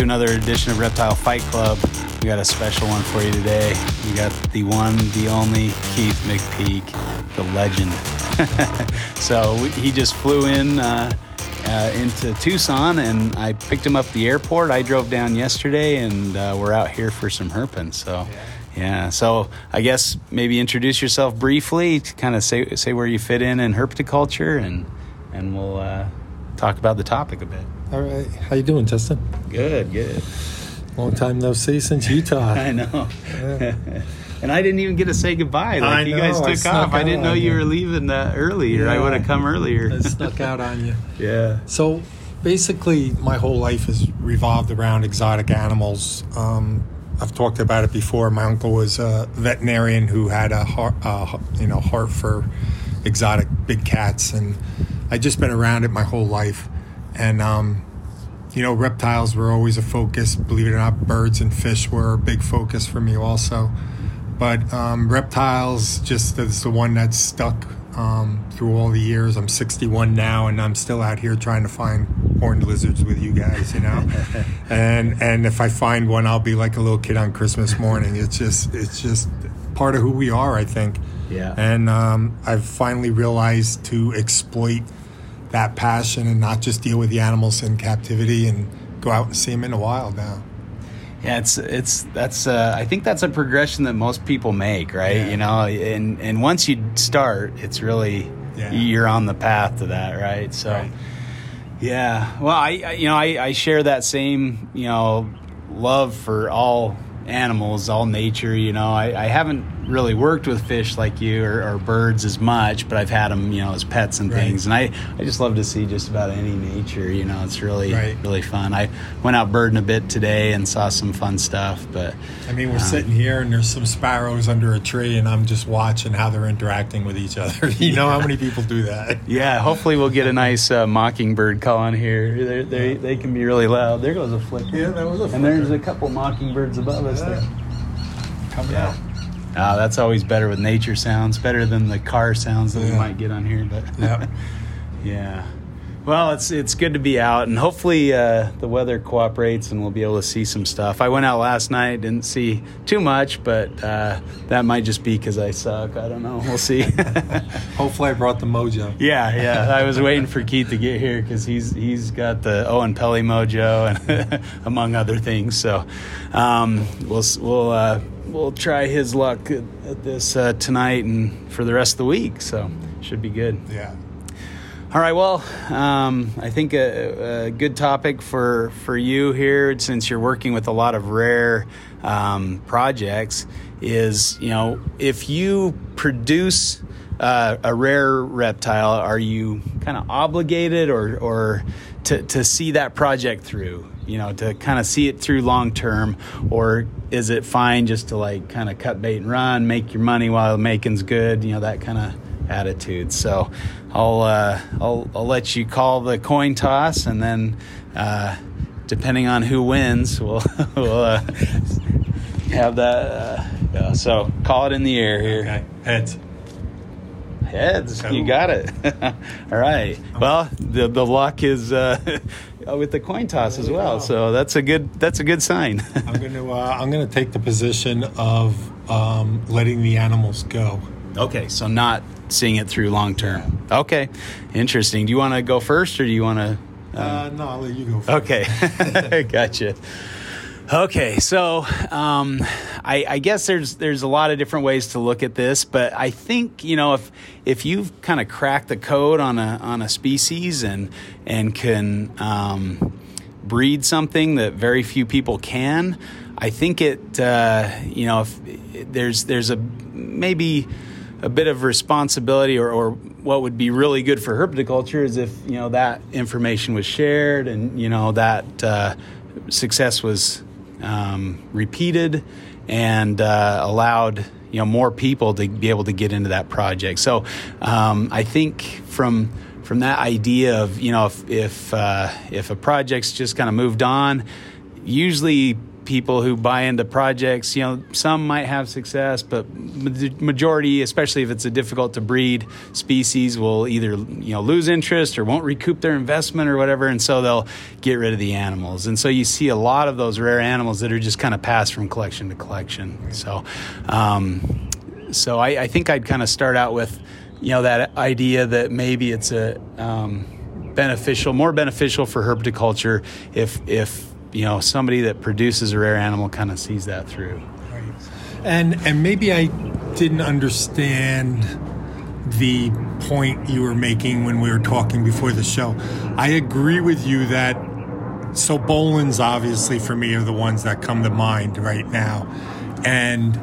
to another edition of Reptile Fight Club. We got a special one for you today. We got the one, the only Keith McPeak, the legend. so he just flew in uh, uh, into Tucson, and I picked him up at the airport. I drove down yesterday, and uh, we're out here for some herping. So. Yeah, so I guess maybe introduce yourself briefly, kind of say say where you fit in in herpetoculture, and and we'll uh, talk about the topic a bit. All right. How you doing, Justin? Good, good. Long time no see since Utah. I know. Yeah. and I didn't even get to say goodbye. Like I you guys know, I took off. I didn't know you you. were leaving uh, early, or I Yeah. would have come earlier. I snuck out on you. yeah. So basically, my whole life has revolved around exotic animals. Um, I've talked about it before. My uncle was a veterinarian who had a heart, uh, you know, heart for exotic big cats, and I just been around it my whole life. And um, you know, reptiles were always a focus. Believe it or not, birds and fish were a big focus for me also. But um, reptiles just is the one that's stuck um, through all the years. I'm 61 now, and I'm still out here trying to find horned lizards with you guys, you know. and and if I find one, I'll be like a little kid on Christmas morning. It's just it's just part of who we are, I think. Yeah. And um, I've finally realized to exploit that passion and not just deal with the animals in captivity and go out and see them in the wild now. Yeah, it's it's that's uh, I think that's a progression that most people make, right? Yeah. You know, and and once you start, it's really Yeah. you're on the path to that, right? So, Right. yeah. Well, I, I you know I, I share that same you know love for all animals, all nature. You know, I, I haven't really worked with fish like you or, or birds as much, but I've had them you know as pets and Right. things, and I I just love to see just about any nature. You know, it's really Right. really fun. I went out birding a bit today and saw some fun stuff, but I mean, we're Um, sitting here and there's some sparrows under a tree, and I'm just watching how they're interacting with each other. you know how many people do that? yeah, hopefully we'll get a nice uh, mockingbird call on here. They're, they they can be really loud. There goes a flicker. Yeah, that was a And there's a couple mockingbirds above us there. Coming Yeah. out. Ah, that's always better with nature sounds, better than the car sounds that we might get on here. But Yep. yeah. Well, it's it's good to be out, and hopefully uh, the weather cooperates, and we'll be able to see some stuff. I went out last night, didn't see too much, but uh, that might just be because I suck. I don't know. We'll see. Hopefully, I brought the mojo. yeah, yeah. I was waiting for Keith to get here because he's he's got the Owen Pelly mojo, and among other things. So um, we'll we'll uh, we'll try his luck at, at this uh, tonight and for the rest of the week. So should be good. Yeah. All right. Well, um, I think a, a good topic for for you here, since you're working with a lot of rare um, projects, is you know if you produce uh, a rare reptile, are you kind of obligated or or to to see that project through? You know, to kind of see it through long term, or is it fine just to like kind of cut bait and run, make your money while the making's good? You know, that kind of attitude. So I'll, uh, I'll I'll let you call the coin toss, and then uh, depending on who wins, we'll we'll uh, have that. Uh, yeah, so call it in the air here. Okay. Heads. Heads, you got it. All right. Well, the the luck is uh, with the coin toss as well. So that's a good that's a good sign. I'm going to uh, I'm going to take the position of um, letting the animals go. okay, so not seeing it through long term. Okay, interesting. Do you want to go first, or do you want to? Uh, no, I'll let you go. First. Okay, gotcha. Okay, so um, I, I guess there's there's a lot of different ways to look at this, but I think you know if if you've kind of cracked the code on a on a species and and can um, breed something that very few people can, I think it uh, you know if there's there's a maybe a bit of responsibility or, or what would be really good for herpetoculture is if you know that information was shared and you know that uh, success was um, repeated and uh, allowed you know more people to be able to get into that project. So um, I think from from that idea of you know if if uh, if a project's just kind of moved on usually people who buy into projects, you know, some might have success, but the majority, especially if it's a difficult to breed species, will either you know lose interest or won't recoup their investment or whatever, and so they'll get rid of the animals. And so you see a lot of those rare animals that are just kind of passed from collection to collection. So, um, so I, I, think I'd kind of start out with you know that idea that maybe it's a um, beneficial, more beneficial for herpetoculture if if you know somebody that produces a rare animal kind of sees that through. Right. And and maybe I didn't understand the point you were making when we were talking before the show. I agree with you that so Boelens obviously for me are the ones that come to mind right now. And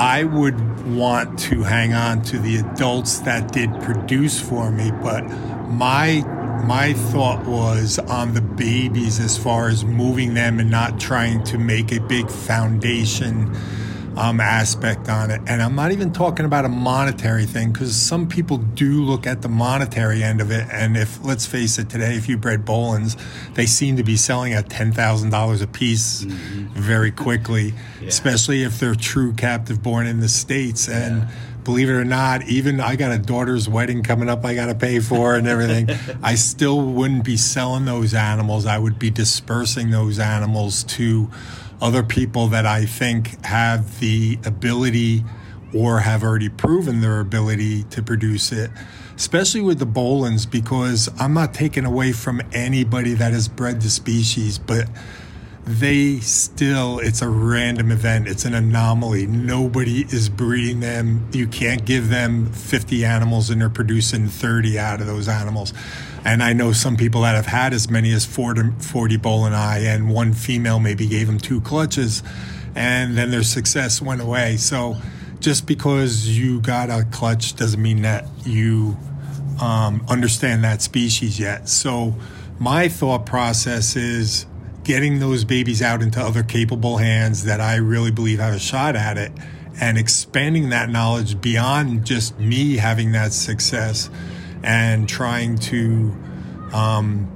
I would want to hang on to the adults that did produce for me, but my my thought was on the babies as far as moving them and not trying to make a big foundation um, aspect on it. And I'm not even talking about a monetary thing because some people do look at the monetary end of it. And if, let's face it, today, if you bred Boelens, they seem to be selling at $10,000 a piece mm-hmm. very quickly, yeah. especially if they're true captive born in the States. And yeah believe it or not, even I got a daughter's wedding coming up I got to pay for and everything. I still wouldn't be selling those animals. I would be dispersing those animals to other people that I think have the ability or have already proven their ability to produce it, especially with the Boelens, because I'm not taking away from anybody that has bred the species, but they still it's a random event. It's an anomaly. Nobody is breeding them. You can't give them 50 animals and they're producing 30 out of those animals. And i know some people that have had as many as 40, 40 Boeleni and one female maybe gave them two clutches and then their success went away. So just because you got a clutch doesn't mean that you um, understand that species yet. So my thought process is getting those babies out into other capable hands that I really believe have a shot at it and expanding that knowledge beyond just me having that success and trying to um,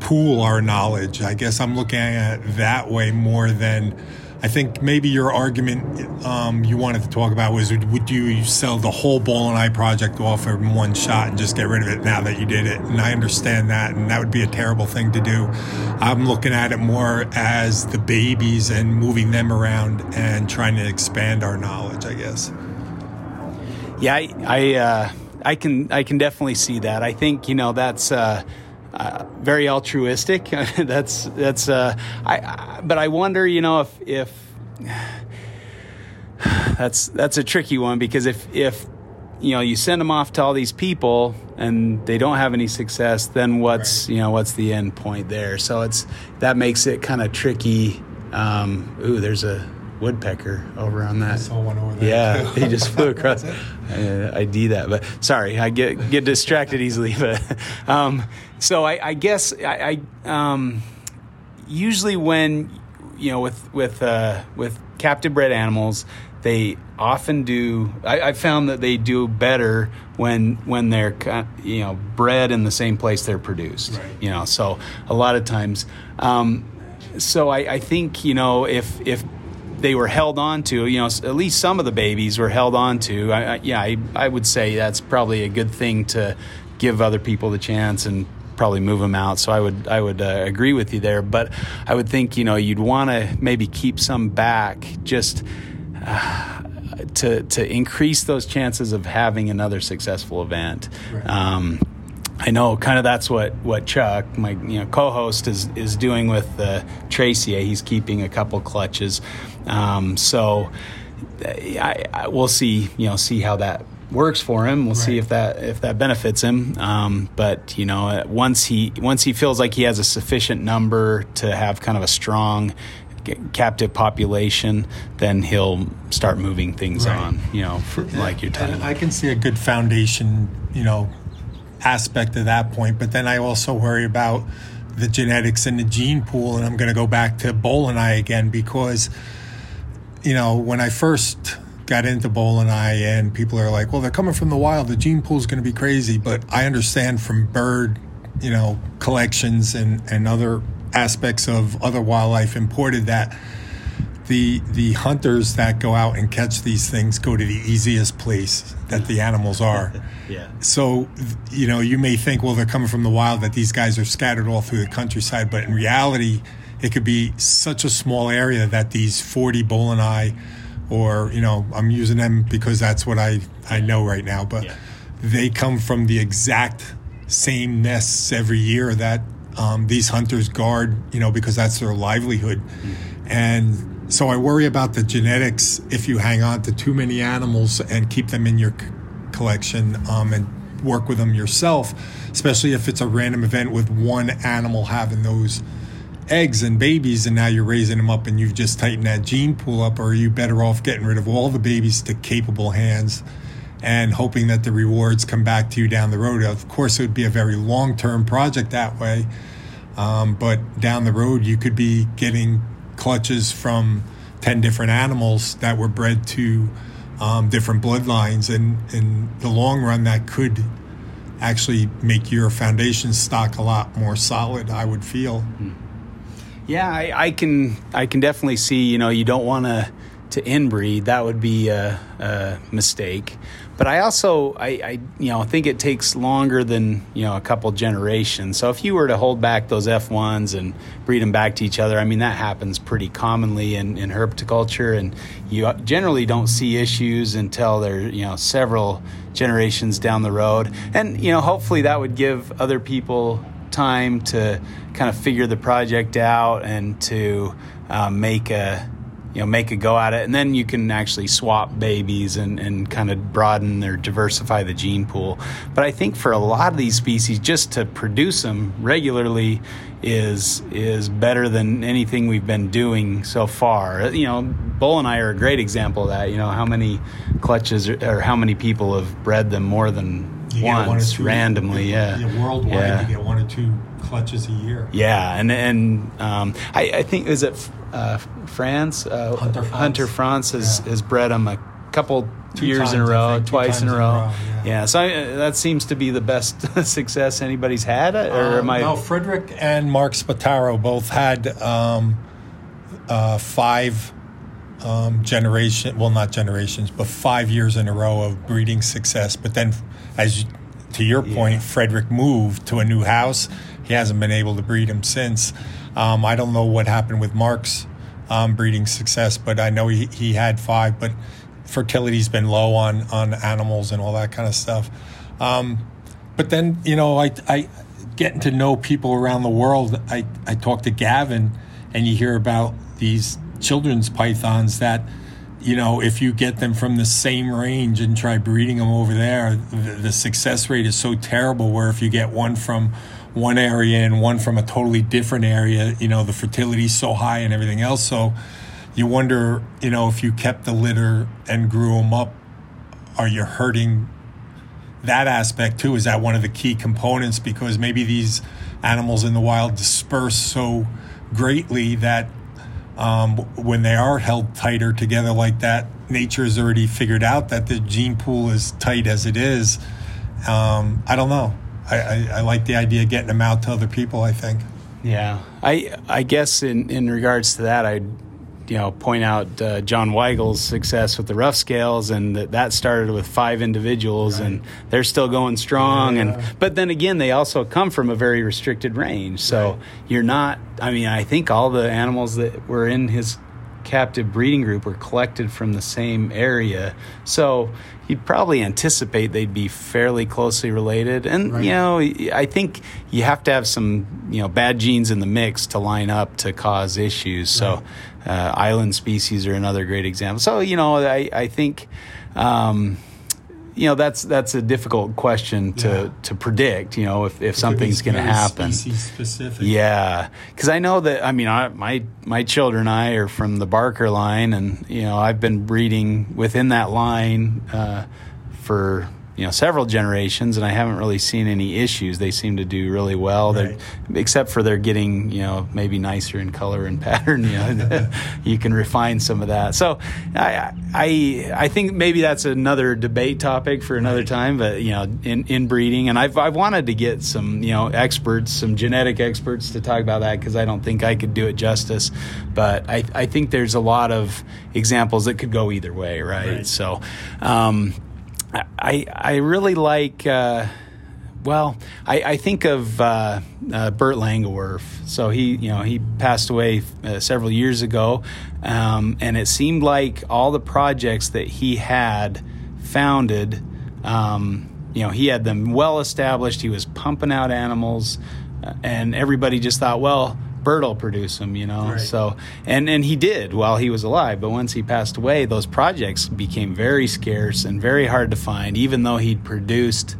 pool our knowledge. I guess I'm looking at it that way more than I think maybe your argument um, you wanted to talk about was would you sell the whole Boeleni project off in one shot and just get rid of it now that you did it? And I understand that, and that would be a terrible thing to do. I'm looking at it more as the babies and moving them around and trying to expand our knowledge, I guess. Yeah, I I, uh, I can I can definitely see that. I think you know that's. Uh, uh, very altruistic. that's that's. Uh, I, I, but I wonder, you know, if if that's that's a tricky one because if if you know you send them off to all these people and they don't have any success, then what's right. you know what's the end point there? So it's that makes it kind of tricky. Um, ooh, there's a woodpecker over on that. I saw one over there. Yeah, he just flew across. I, I do that, but sorry, I get get distracted easily. But um, so I, I guess I, I um, usually when you know with with uh, with captive bred animals, they often do. I, I found that they do better when when they're you know bred in the same place they're produced. Right. You know, so a lot of times. Um, so I, I think you know if if they were held on to, you know, at least some of the babies were held on to. I, I, yeah, I, I would say that's probably a good thing to give other people the chance and probably move them out. So I would I would uh, agree with you there. But I would think you know you'd want to maybe keep some back just. Uh, to to increase those chances of having another successful event. Right. Um, I know kind of that's what, what Chuck, my you know co-host, is is doing with uh, Tracy. He's keeping a couple clutches, um, so I, I, we'll see you know see how that works for him. We'll right. see if that if that benefits him. Um, but you know, once he once he feels like he has a sufficient number to have kind of a strong captive population, then he'll start moving things right. on. You know, for, like you're talking. I can see a good foundation. You know aspect of that point. But then I also worry about the genetics and the gene pool. And I'm going to go back to Boeleni again because, you know, when I first got into eye, and people are like, well, they're coming from the wild, the gene pool is going to be crazy. But I understand from bird, you know, collections and, and other aspects of other wildlife imported that the the hunters that go out and catch these things go to the easiest place that the animals are. Yeah. So, you know, you may think, well, they're coming from the wild, that these guys are scattered all through the countryside, but in reality, it could be such a small area that these 40 boeleni, or, you know, I'm using them because that's what I, I know right now, but Yeah. they come from the exact same nests every year that um, these hunters guard, you know, because that's their livelihood. And so I worry about the genetics if you hang on to too many animals and keep them in your c- collection um, and work with them yourself, especially if it's a random event with one animal having those eggs and babies and now you're raising them up and you've just tightened that gene pool up or are you better off getting rid of all the babies to capable hands and hoping that the rewards come back to you down the road? Of course it would be a very long-term project that way um, but down the road you could be getting clutches from 10 different animals that were bred to um, different bloodlines and in the long run that could actually make your foundation stock a lot more solid i would feel Yeah, I, I can I can definitely see. You know, you don't want to to inbreed. That would be a, a mistake. But I also I, I you know think it takes longer than you know a couple generations. So if you were to hold back those F ones and breed them back to each other, I mean that happens pretty commonly in, in herpetoculture, and you uh, generally don't see issues until they're you know several generations down the road. And you know hopefully that would give other people time to kind of figure the project out and to um, make a you know make a go at it. And then you can actually swap babies and, and kind of broaden or diversify the gene pool. But i think for a lot of these species just to produce them regularly is is better than anything we've been doing so far. You know Boeleni are a great example of that. You know how many clutches or, or how many people have bred them more than You get one or once two- randomly. Yeah. Worldwide Yeah. you get one or two clutches a year yeah, and and um, I, I think is it uh, France? Uh, Hunter France. Hunter France has, Yeah. has bred them a couple Two years in a row, think, twice in a times row. yeah. yeah. so I, uh, that seems to be the best success anybody's had, or am Um, I? No, Frederick and Mark Spataro both had um, uh, five um, generation. Well, not generations, but five years in a row of breeding success. But then, as you, to your point, Frederick moved to a new house. He hasn't been able to breed him since. Um, I don't know what happened with Mark's um, breeding success, but I know he, he had five. But fertility's been low on on animals and all that kind of stuff. Um, but then you know I, I getting to know people around the world I, I talk to gavin and you hear about these children's pythons that you know if you get them from the same range and try breeding them over there the, the success rate is so terrible where if you get one from one area and one from a totally different area you know the fertility is so high and everything else. So you wonder you know if you kept the litter and grew them up are you hurting that aspect too? Is that one of the key components? Because maybe these animals in the wild disperse so greatly that um, when they are held tighter together like that nature has already figured out that the gene pool is tight as it is. Um, i don't know. I, I, I like the idea of getting them out to other people i think. Yeah, I I guess in in regards to that, I'd you know point out uh, John Weigel's success with the rough scales, and that that started with five individuals, and they're still going strong. Yeah. And but then again, they also come from a very restricted range, so Right. you're not. I mean, I think all the animals that were in his captive breeding group were collected from the same area, so you'd probably anticipate they'd be fairly closely related. And Right. you know, I think you have to have some you know bad genes in the mix to line up to cause issues. So, uh, island species are another great example. So you know, I I think. Um, you know that's that's a difficult question to, Yeah. to predict. You know if, if It something's going to happen. specific Yeah, because I know that. I mean, I, my my children and I are from the Barker line, and you know I've been breeding within that line uh, for you know several generations, and I haven't really seen any issues. They seem to do really well. Right. Except for they're getting you know maybe nicer in color and pattern. You know, you can refine some of that. So I I I think maybe that's another debate topic for another right. time. But you know, in in breeding, and I've I've wanted to get some you know experts, some genetic experts to talk about that because I don't think I could do it justice. But I I think there's a lot of examples that could go either way, right? right. So. Um, I I really like. Uh, well, I, I, think of uh, uh. So he, you know, he passed away uh, several years ago, um, and it seemed like all the projects that he had founded, um, you know, he had them well established. He was pumping out animals, uh, and everybody just thought, well, Bert will produce them, you know. Right. So and and he did while he was alive, but once he passed away, those projects became very scarce and very hard to find, even though he'd produced,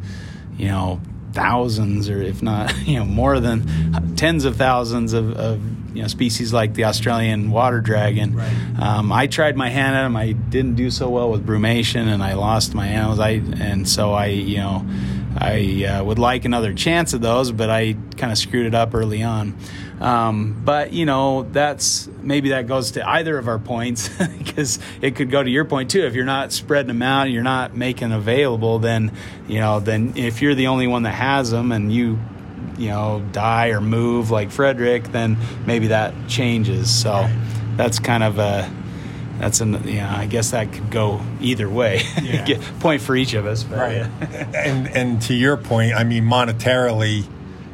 you know, thousands or if not, you know, more than tens of thousands of, of you know species like the Australian water dragon. Right. Um, I tried my hand at them. I didn't do so well with brumation, and I lost my animals. I and so I you know I uh, would like another chance at those, but I kind of screwed it up early on. Um, but you know, that's maybe that goes to either of our points because it could go to your point too. If you're not spreading them out, and you're not making available, then you know, then if you're the only one that has them and you you know die or move like Frederick, then maybe that changes. So right. that's kind of a that's an yeah. I guess that could go either way. Yeah. point for each of us, but, right? Yeah. and and to your point, I mean monetarily,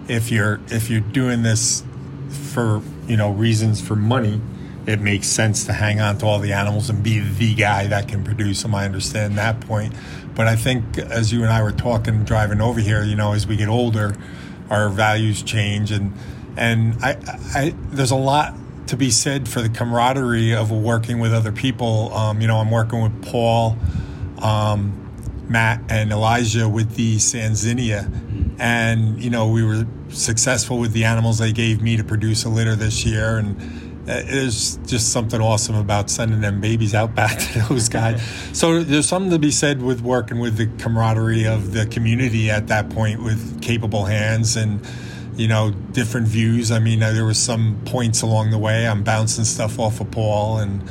if you're if you're doing this for you know reasons for money, it makes sense to hang on to all the animals and be the guy that can produce them. I understand that point, but I think as you and I were talking driving over here, you know, as we get older, our values change, and and I, I there's a lot to be said for the camaraderie of working with other people. Um, you know, I'm working with Paul. Um, Matt and Elijah with the Sanzinia. And, you know, we were successful with the animals they gave me to produce a litter this year. And uh, it is just something awesome about sending them babies out back to those guys. so there's something to be said with working with the camaraderie of the community at that point with capable hands and, you know, different views. I mean, there was some points along the way. I'm bouncing stuff off of Paul and,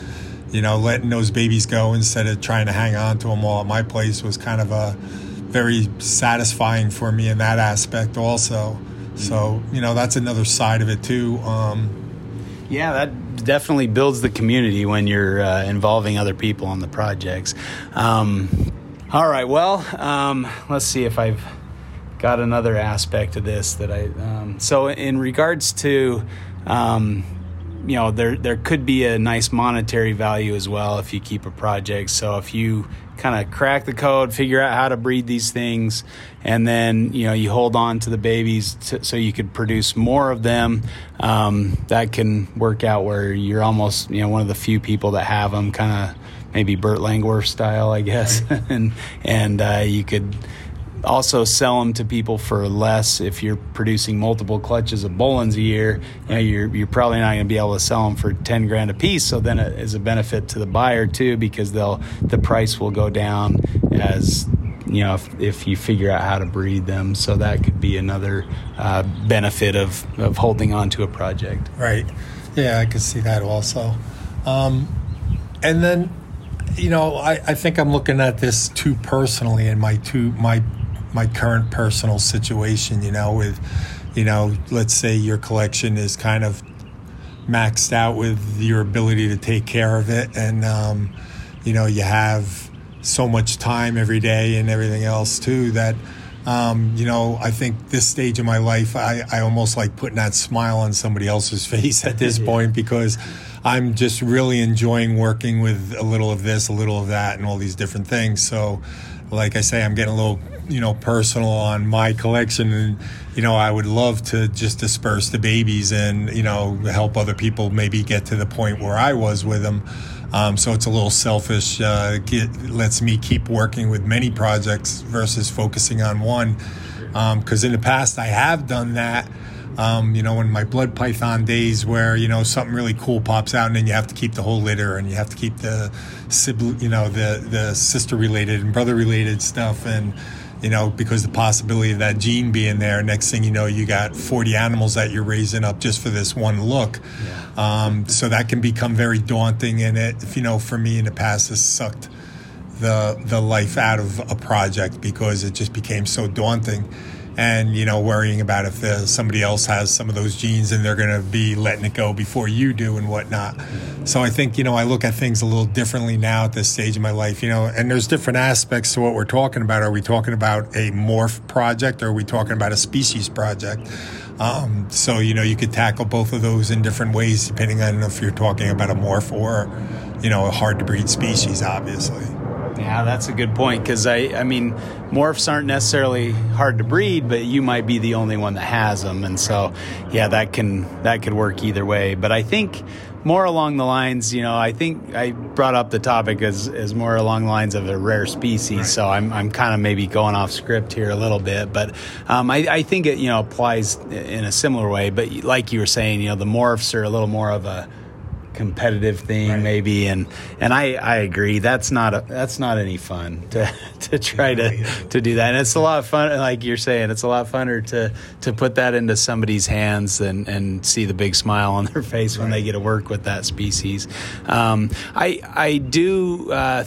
you know, letting those babies go instead of trying to hang on to them all at my place was kind of a very satisfying for me in that aspect also. So, you know, that's another side of it too. Um, yeah, that definitely builds the community when you're uh, involving other people on the projects. Um, all right, well, um, let's see if I've got another aspect of this that I. Um, so, in regards to um, you know there there could be a nice monetary value as well if you keep a project. So if you kind of crack the code, figure out how to breed these things, and then you know you hold on to the babies to, so you could produce more of them. Um, that can work out where you're almost you know one of the few people that have them, kind of maybe Bert Langerwerf style, I guess, and and uh, you could also sell them to people for less if you're producing multiple clutches of Boelens a year. You know, you're you're probably not going to be able to sell them for ten grand a piece. So then it is a benefit to the buyer too because they'll the price will go down as you know if, if you figure out how to breed them. So that could be another uh, benefit of of holding on to a project. Right. Yeah, I could see that also. Um, and then you know, I, I think I'm looking at this too personally in my two my my current personal situation, you know, with, you know, let's say your collection is kind of maxed out with your ability to take care of it. And, um, you know, you have so much time every day and everything else too that, um, you know, I think this stage of my life, I, I almost like putting that smile on somebody else's face at this yeah. point because I'm just really enjoying working with a little of this, a little of that, and all these different things. So, like I say, I'm getting a little, you know, personal on my collection, and you know, I would love to just disperse the babies and you know help other people maybe get to the point where I was with them. Um, so it's a little selfish. Uh, get, lets me keep working with many projects versus focusing on one. Because um, in the past I have done that um, you know, in my blood python days where, you know, something really cool pops out and then you have to keep the whole litter and you have to keep the sibling, you know, the, the sister related and brother related stuff. And, you know, because the possibility of that gene being there, next thing you know, you got 40 animals that you're raising up just for this one look. Yeah. Um, so that can become very daunting. And it, if, you know, for me in the past, this sucked the the life out of a project because it just became so daunting and you know worrying about if the, somebody else has some of those genes and they're going to be letting it go before you do and whatnot. So i think you know i look at things a little differently now at this stage of my life you know and there's different aspects to what we're talking about. Are we talking about a morph project? Or are we talking about a species project? Um, so you know you could tackle both of those in different ways depending on if you're talking about a morph or you know a hard to breed species obviously yeah, that's a good point because I, I mean, morphs aren't necessarily hard to breed, but you might be the only one that has them, and so yeah, that can that could work either way. But I think more along the lines, you know, I think I brought up the topic as, as more along the lines of a rare species. Right. So I'm, I'm kind of maybe going off script here a little bit, but um, I, I think it, you know, applies in a similar way. But like you were saying, you know, the morphs are a little more of a, competitive thing right. maybe and and I, I agree that's not a, that's not any fun to to try to to do that and it's a lot of fun like you're saying it's a lot funner to to put that into somebody's hands and and see the big smile on their face right. when they get to work with that species um, I I do uh,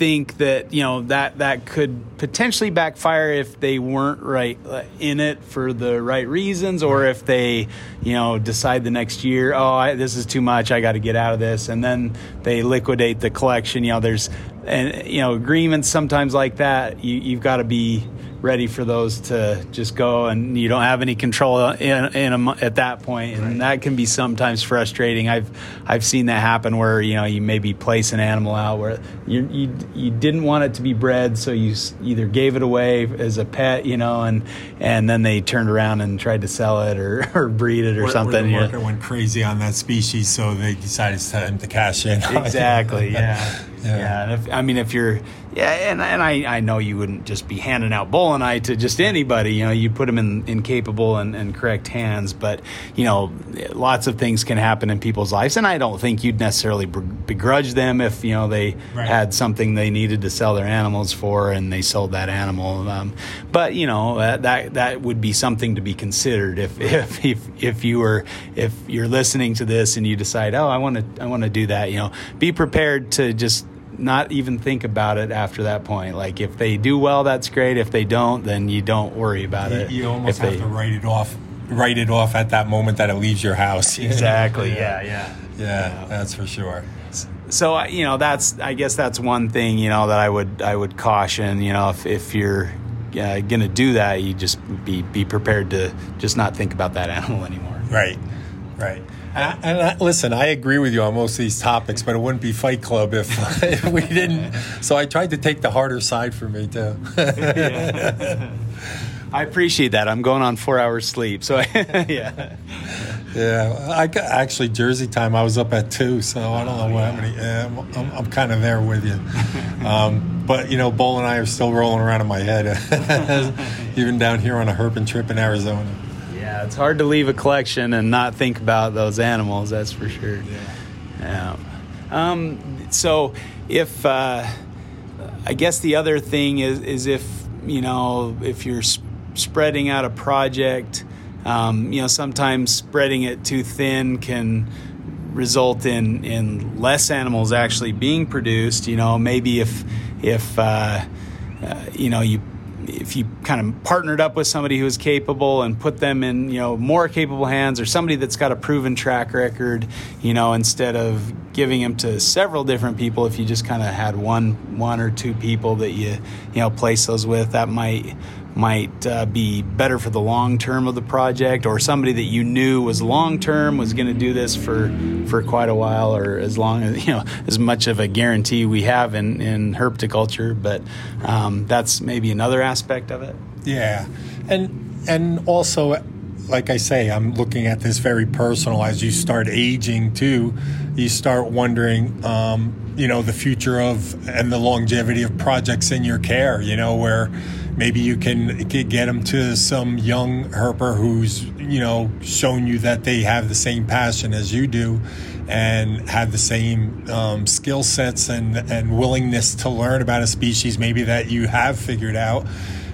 think that you know that that could potentially backfire if they weren't right uh, in it for the right reasons, or if they you know decide the next year, oh, I, this is too much, I got to get out of this, and then they liquidate the collection. You know, there's and you know agreements sometimes like that. You, you've got to be ready for those to just go and you don't have any control in, in a, at that point. And right. that can be sometimes frustrating. I've I've seen that happen where you know you maybe place an animal out where you you, you didn't want it to be bred so you either gave it away as a pet you know and and then they turned around and tried to sell it or, or breed it or, or something or the market went crazy on that species so they decided time to cash in exactly yeah yeah, yeah if, I mean if you're yeah, and and I, I know you wouldn't just be handing out boeleni to just anybody. You know, you put them in, in capable and, and correct hands. But you know, lots of things can happen in people's lives, and I don't think you'd necessarily begrudge them if you know they right. had something they needed to sell their animals for, and they sold that animal. Um, but you know, uh, that that would be something to be considered if if if, if you were if you're listening to this and you decide, oh, I want to I want to do that. You know, be prepared to just not even think about it after that point. Like if they do well, that's great. If they don't, then you don't worry about you, it. You almost if have they, to write it off. Write it off at that moment that it leaves your house. Exactly. yeah. Yeah. Yeah. Yeah. That's for sure. So you know that's I guess that's one thing you know that I would I would caution you know if if you're uh, going to do that you just be be prepared to just not think about that animal anymore. Right. Right. And, and I, listen, I agree with you on most of these topics, but it wouldn't be Fight Club if, if we didn't. So I tried to take the harder side for me too. I appreciate that. I'm going on four hours sleep, so yeah. Yeah, I got, actually Jersey time. I was up at two, so I don't know what, how many. Yeah, I'm, I'm, I'm kind of there with you. Um, but you know, Boeleni are still rolling around in my head, even down here on a herping trip in Arizona. Yeah, it's hard to leave a collection and not think about those animals. That's for sure. Yeah. yeah. Um, so, if uh, I guess the other thing is is if you know if you're sp- spreading out a project, um, you know sometimes spreading it too thin can result in in less animals actually being produced. You know, maybe if if uh, uh, you know you if you kind of partnered up with somebody who is capable and put them in you know more capable hands or somebody that's got a proven track record you know instead of giving them to several different people if you just kind of had one one or two people that you you know place those with that might might uh, be better for the long term of the project or somebody that you knew was long term was going to do this for for quite a while or as long as you know as much of a guarantee we have in in herpetoculture but um, that's maybe another aspect of it yeah and and also like I say, I'm looking at this very personal. As you start aging too, you start wondering, um, you know, the future of and the longevity of projects in your care. You know, where maybe you can get them to some young herper who's you know shown you that they have the same passion as you do and have the same um, skill sets and, and willingness to learn about a species maybe that you have figured out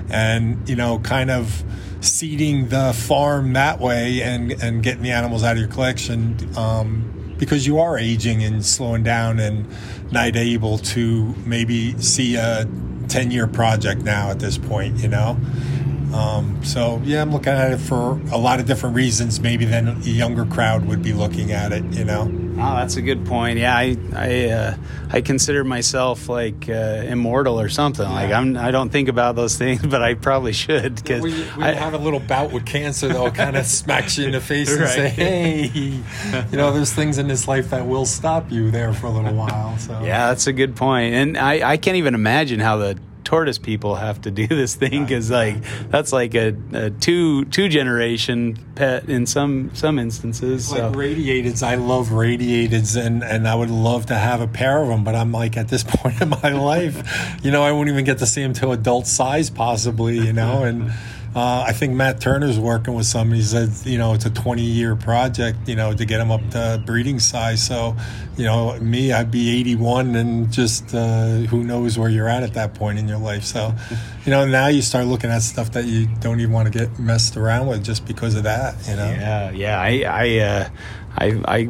and you know, kind of seeding the farm that way and and getting the animals out of your collection um, because you are aging and slowing down and not able to maybe see a 10 year project now at this point you know? Um, so yeah i'm looking at it for a lot of different reasons. Maybe than a younger crowd would be looking at it you know Oh, that's a good point. Yeah, I I uh, I consider myself like uh, immortal or something. Like I'm I don't think about those things, but I probably should because we, we I, have a little bout with cancer that'll kind of smack you in the face and say, "Hey, you know, there's things in this life that will stop you there for a little while." So Yeah, that's a good point, and I, I can't even imagine how the tortoise people have to do this thing because like that's like a, a two two generation pet in some some instances. like So radiateds, I love radiateds, and and I would love to have a pair of them. But I'm like at this point in my life, you know, I won't even get to see them to adult size, possibly. You know, and uh, I think Matt Turner's working with some. He said, you know, it's a 20 year project, you know, to get him up to breeding size. So, you know, me, I'd be 81, and just uh, who knows where you're at at that point in your life. So, you know, now you start looking at stuff that you don't even want to get messed around with just because of that. You know. yeah, yeah, I I uh, I, I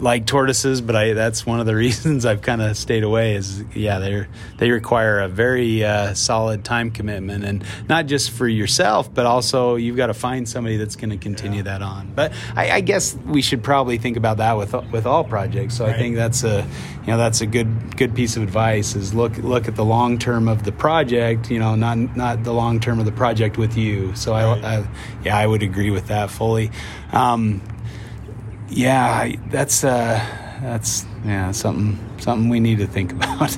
like tortoises, but I that's one of the reasons I've kind of stayed away. Is yeah, they they require a very uh, solid time commitment, and not just for yourself, but also you've got to find somebody that's going to continue that on. But I, I guess we should probably think about that with with all projects. So I think that's a you know that's a good good piece of advice. Is look look at the long term of the project. You know, not not the long term of the project with you. So Right. I, I yeah, I would agree with that fully. Um, yeah, that's uh, that's yeah something something we need to think about.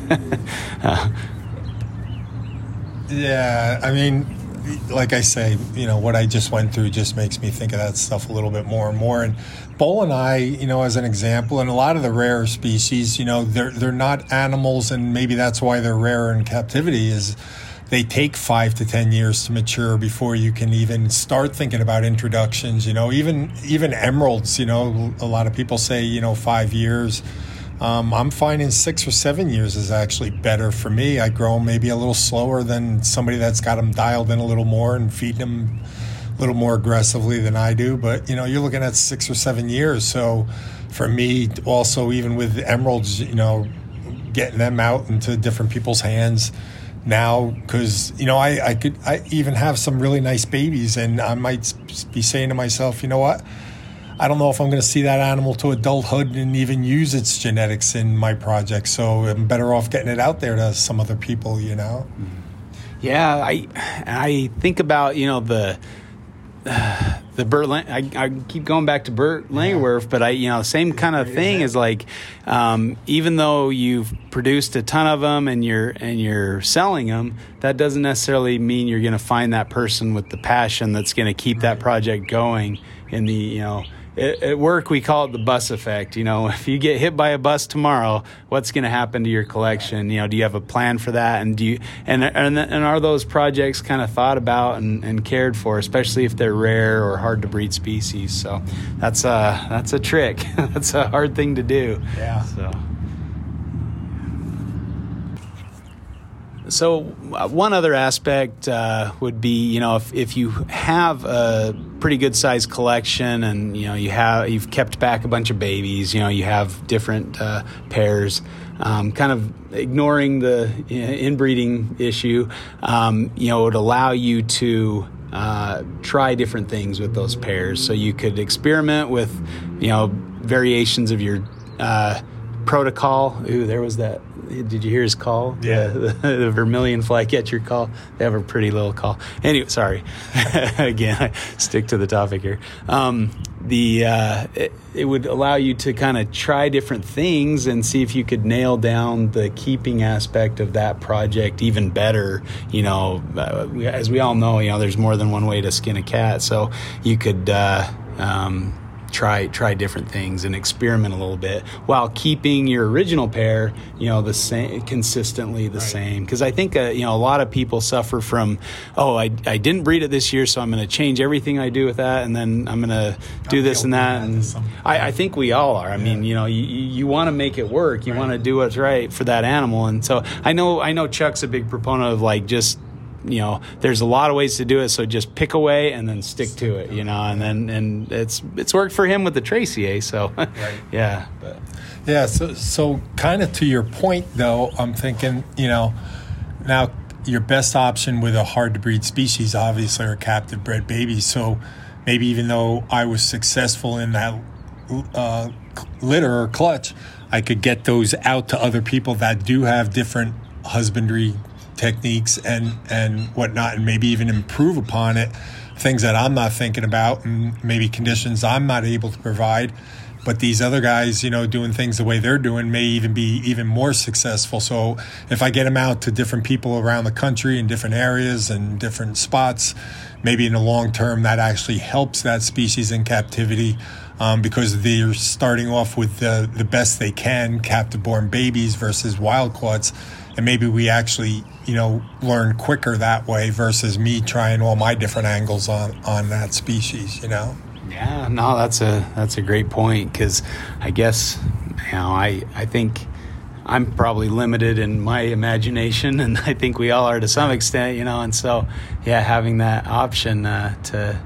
uh, Yeah, I mean, like I say, you know, what I just went through just makes me think of that stuff a little bit more and more. And Boeleni, you know, as an example, and a lot of the rare species, you know, they're they're not animals, and maybe that's why they're rare in captivity. Is they take five to ten years to mature before you can even start thinking about introductions. You know, even even emeralds. You know, a lot of people say you know five years. Um, I'm finding six or seven years is actually better for me. I grow 'em maybe a little slower than somebody that's got them dialed in a little more and feeding them a little more aggressively than I do. But you know, you're looking at six or seven years. So for me, also even with emeralds, you know, getting them out into different people's hands now because you know I, I could I even have some really nice babies and I might be saying to myself, you know what? I don't know if I'm going to see that animal to adulthood and even use its genetics in my project. So I'm better off getting it out there to some other people, you know? yeah, I I think about you know the. The Bert, Lang- I, I keep going back to Bert Langerwerf, but I, you know, same kind of thing is like, um, even though you've produced a ton of them and you're and you're selling them, that doesn't necessarily mean you're going to find that person with the passion that's going to keep that project going. In the, you know, at, at work we call it the bus effect. You know, if you get hit by a bus tomorrow, what's going to happen to your collection? You know, do you have a plan for that? And do you and and, and are those projects kind of thought about and, and cared for, especially if they're rare or hard to breed species? So that's a that's a trick. that's a hard thing to do. Yeah. So. So uh, one other aspect uh, would be, you know, if, if you have a pretty good sized collection and you know you have you've kept back a bunch of babies, you know, you have different uh, pairs, um, kind of ignoring the know, inbreeding issue, um, you know, it would allow you to uh, try different things with those pairs. So you could experiment with, you know, variations of your uh, protocol. Ooh, there was that. Did you hear his call? Yeah. The, the Vermilion flycatcher call. They have a pretty little call. Anyway, sorry. Again, I stick to the topic here. Um, the uh, it, it would allow you to kind of try different things and see if you could nail down the keeping aspect of that project even better. You know, uh, as we all know, you know, there's more than one way to skin a cat. So you could. Uh, um, try try different things and experiment a little bit while keeping your original pair you know the same consistently the same. Because i think uh, you know a lot of people suffer from oh I, I didn't breed it this year so i'm going to change everything i do with that and then i'm going to do this and that build that to and I, I think we all are. I mean you know you, you want to make it work. You want to do what's right for that animal and so i know i know chuck's a big proponent of like just you know, there's a lot of ways to do it. So just pick away and then stick to it, you know, and then and it's it's worked for him with the Tracy, eh? So right. yeah, but. Yeah, so so kind of to your point though, I'm thinking, you know, now your best option with a hard to breed species obviously are captive bred babies. So maybe even though I was successful in that uh, litter or clutch, I could get those out to other people that do have different husbandry techniques and and whatnot, and maybe even improve upon it. Things that I'm not thinking about, and maybe conditions I'm not able to provide. But these other guys, you know, doing things the way they're doing may even be even more successful. So if I get them out to different people around the country in different areas and different spots, maybe in the long term that actually helps that species in captivity um, because they're starting off with the, the best they can, captive born babies versus wild caughts. And maybe we actually, you know, learn quicker that way versus me trying all my different angles on, on that species, you know? Yeah, no, that's a that's a great point because I guess you know I I think I'm probably limited in my imagination, and I think we all are to some extent, you know. And so, yeah, having that option uh, to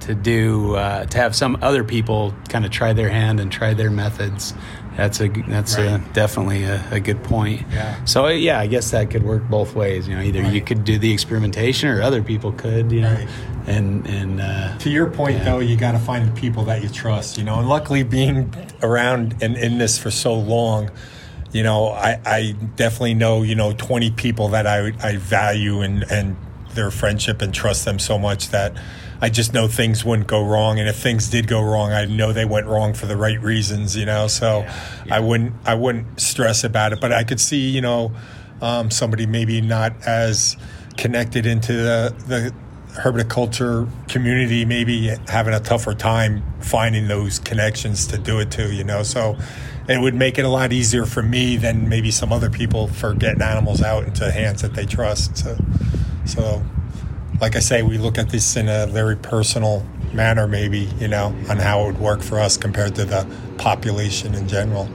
to do uh, to have some other people kind of try their hand and try their methods. That's a that's right. a, definitely a, a, good point. Yeah. So yeah, I guess that could work both ways. You know, either right. you could do the experimentation, or other people could. You know, right. and and uh, to your point yeah. though, you got to find the people that you trust. You know, and luckily being around and in this for so long, you know, I, I definitely know you know twenty people that I I value and and their friendship and trust them so much that I just know things wouldn't go wrong, and if things did go wrong, I know they went wrong for the right reasons, you know. So yeah, yeah. I wouldn't I wouldn't stress about it, but I could see, you know, um, somebody maybe not as connected into the the herpetoculture community, maybe having a tougher time finding those connections to do it to, you know. So it would make it a lot easier for me than maybe some other people for getting animals out into hands that they trust. So, so like I say, we look at this in a very personal manner, maybe, you know, on how it would work for us compared to the population in general.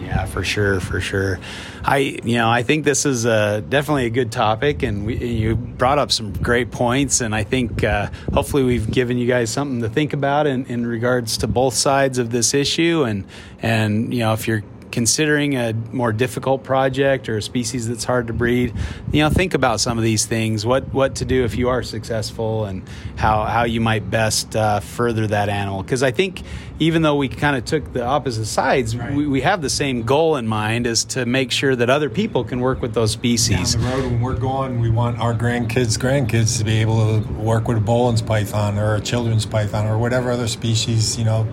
Yeah, for sure, for sure. I, you know, I think this is a, definitely a good topic, and we, you brought up some great points, and I think uh, hopefully we've given you guys something to think about in, in regards to both sides of this issue, and and you know, if you're considering a more difficult project or a species that's hard to breed, you know, think about some of these things. What what to do if you are successful, and how how you might best uh, further that animal. Because I think even though we kind of took the opposite sides, right. we, we have the same goal in mind: is to make sure that other people can work with those species. Down the road, when we're gone, we want our grandkids' grandkids to be able to work with a Boelen's python or a children's python or whatever other species, you know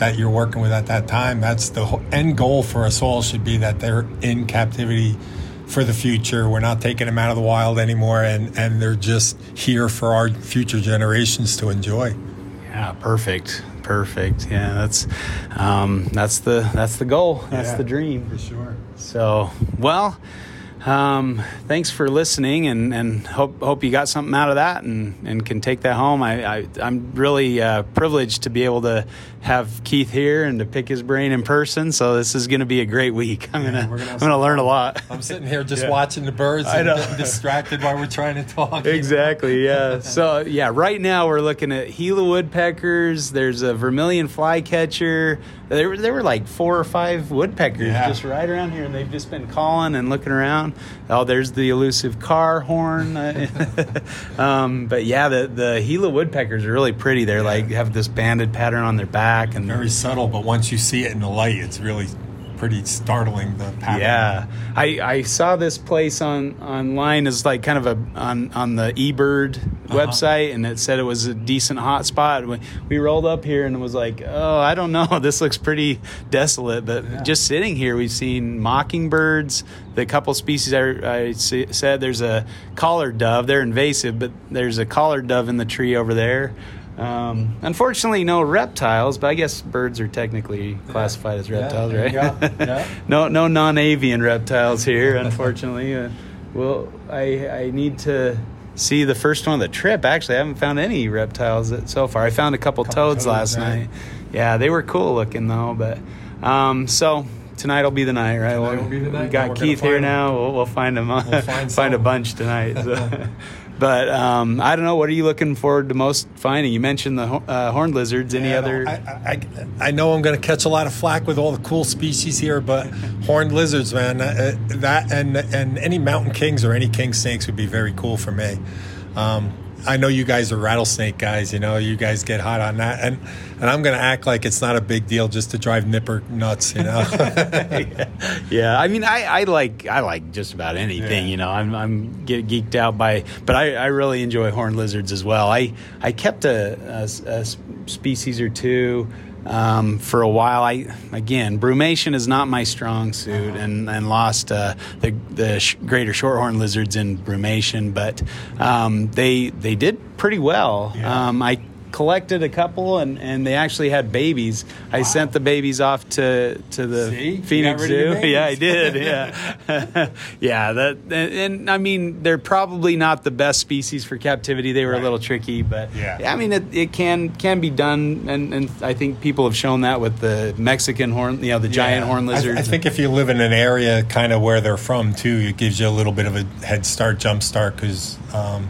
that you're working with at that time. That's the end goal for us all should be that they're in captivity for the future. We're not taking them out of the wild anymore, and, and they're just here for our future generations to enjoy. Yeah, perfect, perfect. Yeah, that's um, that's the that's the goal. That's yeah, the dream for sure. So, well. Um, thanks for listening, and, and hope hope you got something out of that, and, and can take that home. I, I am really uh, privileged to be able to have Keith here and to pick his brain in person. So this is going to be a great week. I'm gonna, gonna I'm gonna learn a lot. I'm sitting here just yeah. watching the birds and getting distracted while we're trying to talk. Exactly. Yeah. so yeah, right now we're looking at Gila woodpeckers. There's a vermilion flycatcher. There were there were like four or five woodpeckers yeah. just right around here, and they've just been calling and looking around. Oh, there's the elusive car horn. um, but yeah, the the Gila woodpeckers are really pretty. They're like have this banded pattern on their back back and very subtle. But once you see it in the light, it's really pretty startling. The pattern. Yeah, I, I saw this place on online as like kind of a on on the eBird uh-huh. website, and it said it was a decent hot spot. We, we rolled up here and it was like, oh, I don't know, this looks pretty desolate. But yeah. just sitting here, we've seen mockingbirds. The couple species I, I said there's a collared dove. They're invasive, but there's a collared dove in the tree over there. Um, unfortunately, no reptiles, but I guess birds are technically classified as reptiles, yeah, right? Yeah. no, no non-avian reptiles here, unfortunately. uh, well, I I need to see the first one of the trip. Actually, I haven't found any reptiles so far. I found a couple, couple toads, toads, last right. night. Yeah, they were cool looking though. But um, so tonight will be the night, right? Tonight will be the night. We got Keith here now. We'll, we'll find him. We'll find find a bunch tonight. so. but um, I don't know. What are you looking forward to most finding? You mentioned the uh, horned lizards. Any Yeah, other? I, I, I know I'm going to catch a lot of flack with all the cool species here, but horned lizards, man, uh, that and and any mountain kings or any king snakes would be very cool for me. Um, I know you guys are rattlesnake guys. You know, you guys get hot on that, and and I'm going to act like it's not a big deal just to drive Nipper nuts. You know. yeah, I mean, I, I like I like just about anything. Yeah. You know, I'm I'm get geeked out by, but I, I really enjoy horned lizards as well. I I kept a, a, a species or two. Um, for a while, I again, brumation is not my strong suit, and, and lost uh, the the sh- greater shorthorn lizards in brumation, but um, they they did pretty well. Yeah. Um, I collected a couple and, and they actually had babies. I sent the babies off to, to the See? Phoenix got rid of your Zoo. Yeah, I did. Yeah. yeah, that and, and I mean they're probably not the best species for captivity. They were a little tricky, but Yeah. I mean it, it can can be done and, and I think people have shown that with the Mexican horn, you know, the giant Yeah. horn I- lizards. I, think if you live in an area kind of where they're from too, it gives you a little bit of a head start, jump start, because um,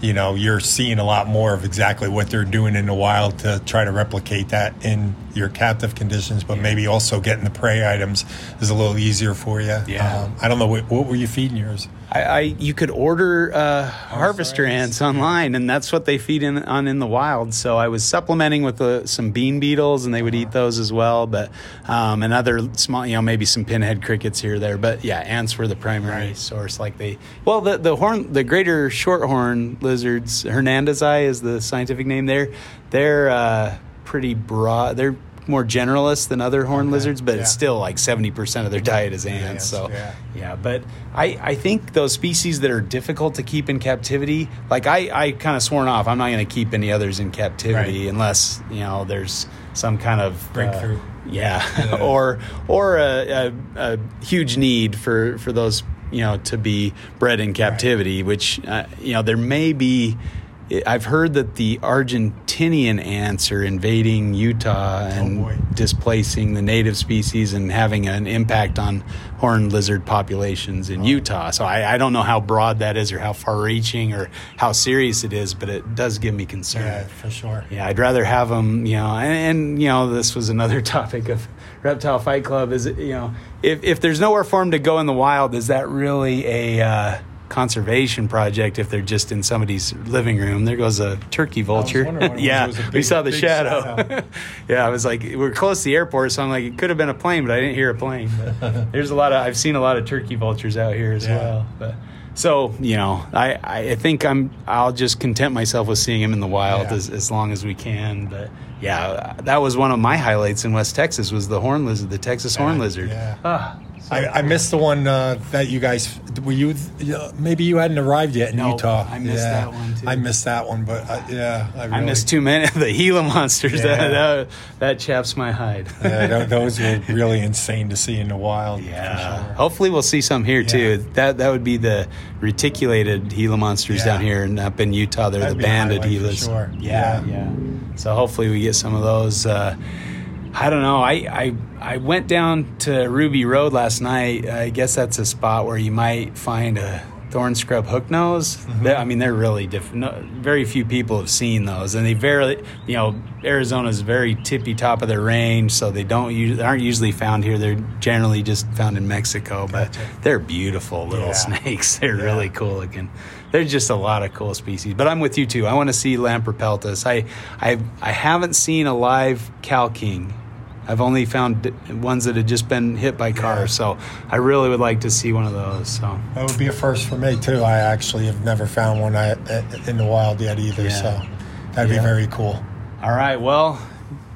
you know you're seeing a lot more of exactly what they're doing in the wild to try to replicate that in your captive conditions. But maybe also getting the prey items is a little easier for you. Yeah. Um, I don't know what, what were you feeding yours. I, I you could order uh, harvester ants online, and that's what they feed in, on in the wild. So I was supplementing with uh, some bean beetles, and they would eat those as well. But um, and other small, you know, maybe some pinhead crickets here or there. But yeah, ants were the primary Right. source. Like they, well, the the horn, the greater shorthorn lizards, hernandesi is the scientific name. There, they're uh, pretty broad. They're more generalist than other horn Okay, lizards, but yeah. it's still like seventy percent of their diet is ants. So yeah. yeah, but I, I think those species that are difficult to keep in captivity, like I, I kind of sworn off, I'm not going to keep any others in captivity Right. unless you know there's some kind of uh, Breakthrough. yeah, Yeah. or or a, a, a huge need for for those you know to be bred in captivity, which uh, you know there may be. I've heard that the Argentinian ants are invading Utah and Oh, displacing the native species and having an impact on horned lizard populations Oh. in Utah. So I, I don't know how broad that is or how far reaching or how serious it is, but it does give me concern. Yeah, for sure. Yeah, I'd rather have them, you know, and, and you know, this was another topic of Reptile Fight Club. Is you know, if if there's nowhere for them to go in the wild, is that really a uh, conservation project? If they're just in somebody's living room, there goes a turkey vulture. wondering what it was. yeah, a we saw the shadow. yeah, I was like, we're close to the airport, so I'm like, it could have been a plane, but I didn't hear a plane. But there's a lot of I've seen a lot of turkey vultures out here as Yeah. well, but. So you know, I, I think I'm I'll just content myself with seeing him in the wild Yeah. as, as long as we can. But yeah, that was one of my highlights in West Texas was the horn lizard, the Texas horn lizard. yeah. Ah, I, I missed the one uh, that you guys were you. Uh, maybe you hadn't arrived yet in No, Utah. I missed Yeah, that one, too. I missed that one, but I, yeah, I, I missed too many the Gila monsters. Yeah. That, that that chaps my hide. Yeah, those were really insane to see in the wild. for Yeah. sure. Hopefully we'll see some here too. That that would be the reticulated Gila monsters Yeah. down here and up in Utah. They're That'd the banded Gilas. sure. Yeah, Yeah. yeah, So hopefully we get some of those. Uh, I don't know. I, I I went down to Ruby Road last night. I guess that's a spot where you might find a thorn scrub hooknose. Mm-hmm. I mean, they're really different. No, very few people have seen those, and they very, you know, Arizona's very tippy top of their range, so they don't they aren't usually found here. They're generally just found in Mexico, but Gotcha. they're beautiful little Yeah. snakes. They're Yeah. really cool looking. There's just a lot of cool species. But I'm with you too. I want to see Lampropeltis. I I I haven't seen a live Cal king. I've only found ones that had just been hit by cars. So I really would like to see one of those. So That would be a first for me too. I actually have never found one in the wild yet either. Yeah. So that'd Yeah. be very cool. all right, well.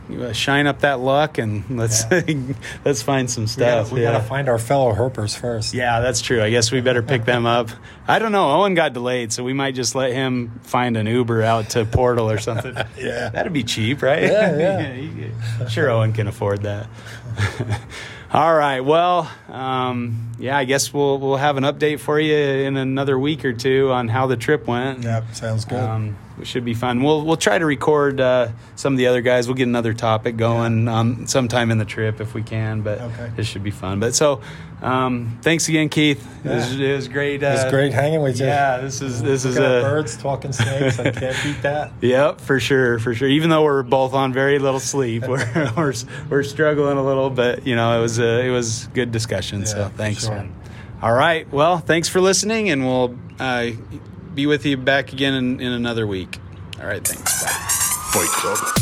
You, uh, Shine up that luck and let's let's find some We, stuff. gotta, we yeah. gotta find our fellow herpers first. Yeah, that's true. I guess we better pick them up. I don't know. Owen got delayed, so we might just let him find an Uber out to Portal or something. Yeah. That'd be cheap, right? Yeah, yeah. sure, Owen can afford that. All right. Well, um, yeah, I guess we'll we'll have an update for you in another week or two on how the trip went. Yep, sounds good. Um, it should be fun. We'll we'll try to record uh, some of the other guys. We'll get another topic going um, sometime in the trip if we can. But Okay. it should be fun. But so, um, thanks again, Keith. It, was, it was great. Uh, It was great hanging with you. Yeah, this is this is Looking a birds, talking snakes. I can't beat that. Yep, for sure, for sure. Even though we're both on very little sleep, we're we're, we're struggling a little, but you know it was a, it was good discussion. Yeah, so thanks, sure. All right, well, thanks for listening, and we'll uh, be with you back again in, in another week. All right, thanks. Bye. Fight Club.